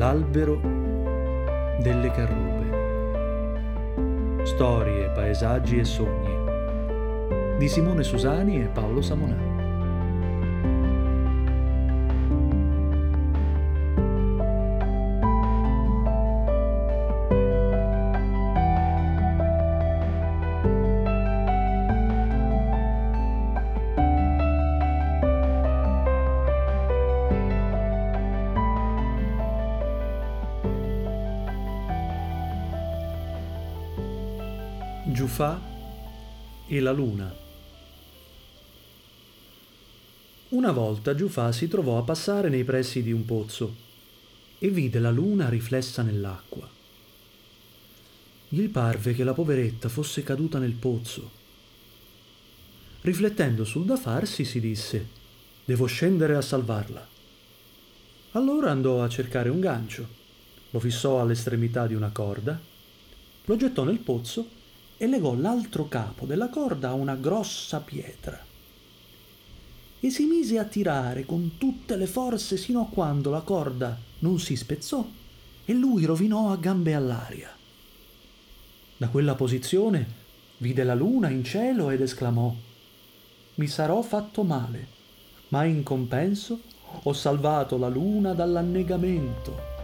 L'albero delle carrube. Storie, paesaggi e sogni di Simone Susani e Paolo Samonà. Giufà e la luna. Una volta Giufà si trovò a passare nei pressi di un pozzo e vide la luna riflessa nell'acqua. Gli parve che la poveretta fosse caduta nel pozzo. Riflettendo sul da farsi, si disse: Devo scendere a salvarla. Allora andò a cercare un gancio, lo fissò all'estremità di una corda, lo gettò nel pozzo e legò l'altro capo della corda a una grossa pietra e si mise a tirare con tutte le forze sino a quando la corda non si spezzò e lui rovinò a gambe all'aria. Da quella posizione vide la luna in cielo ed esclamò Mi sarò fatto male, ma in compenso ho salvato la luna dall'annegamento.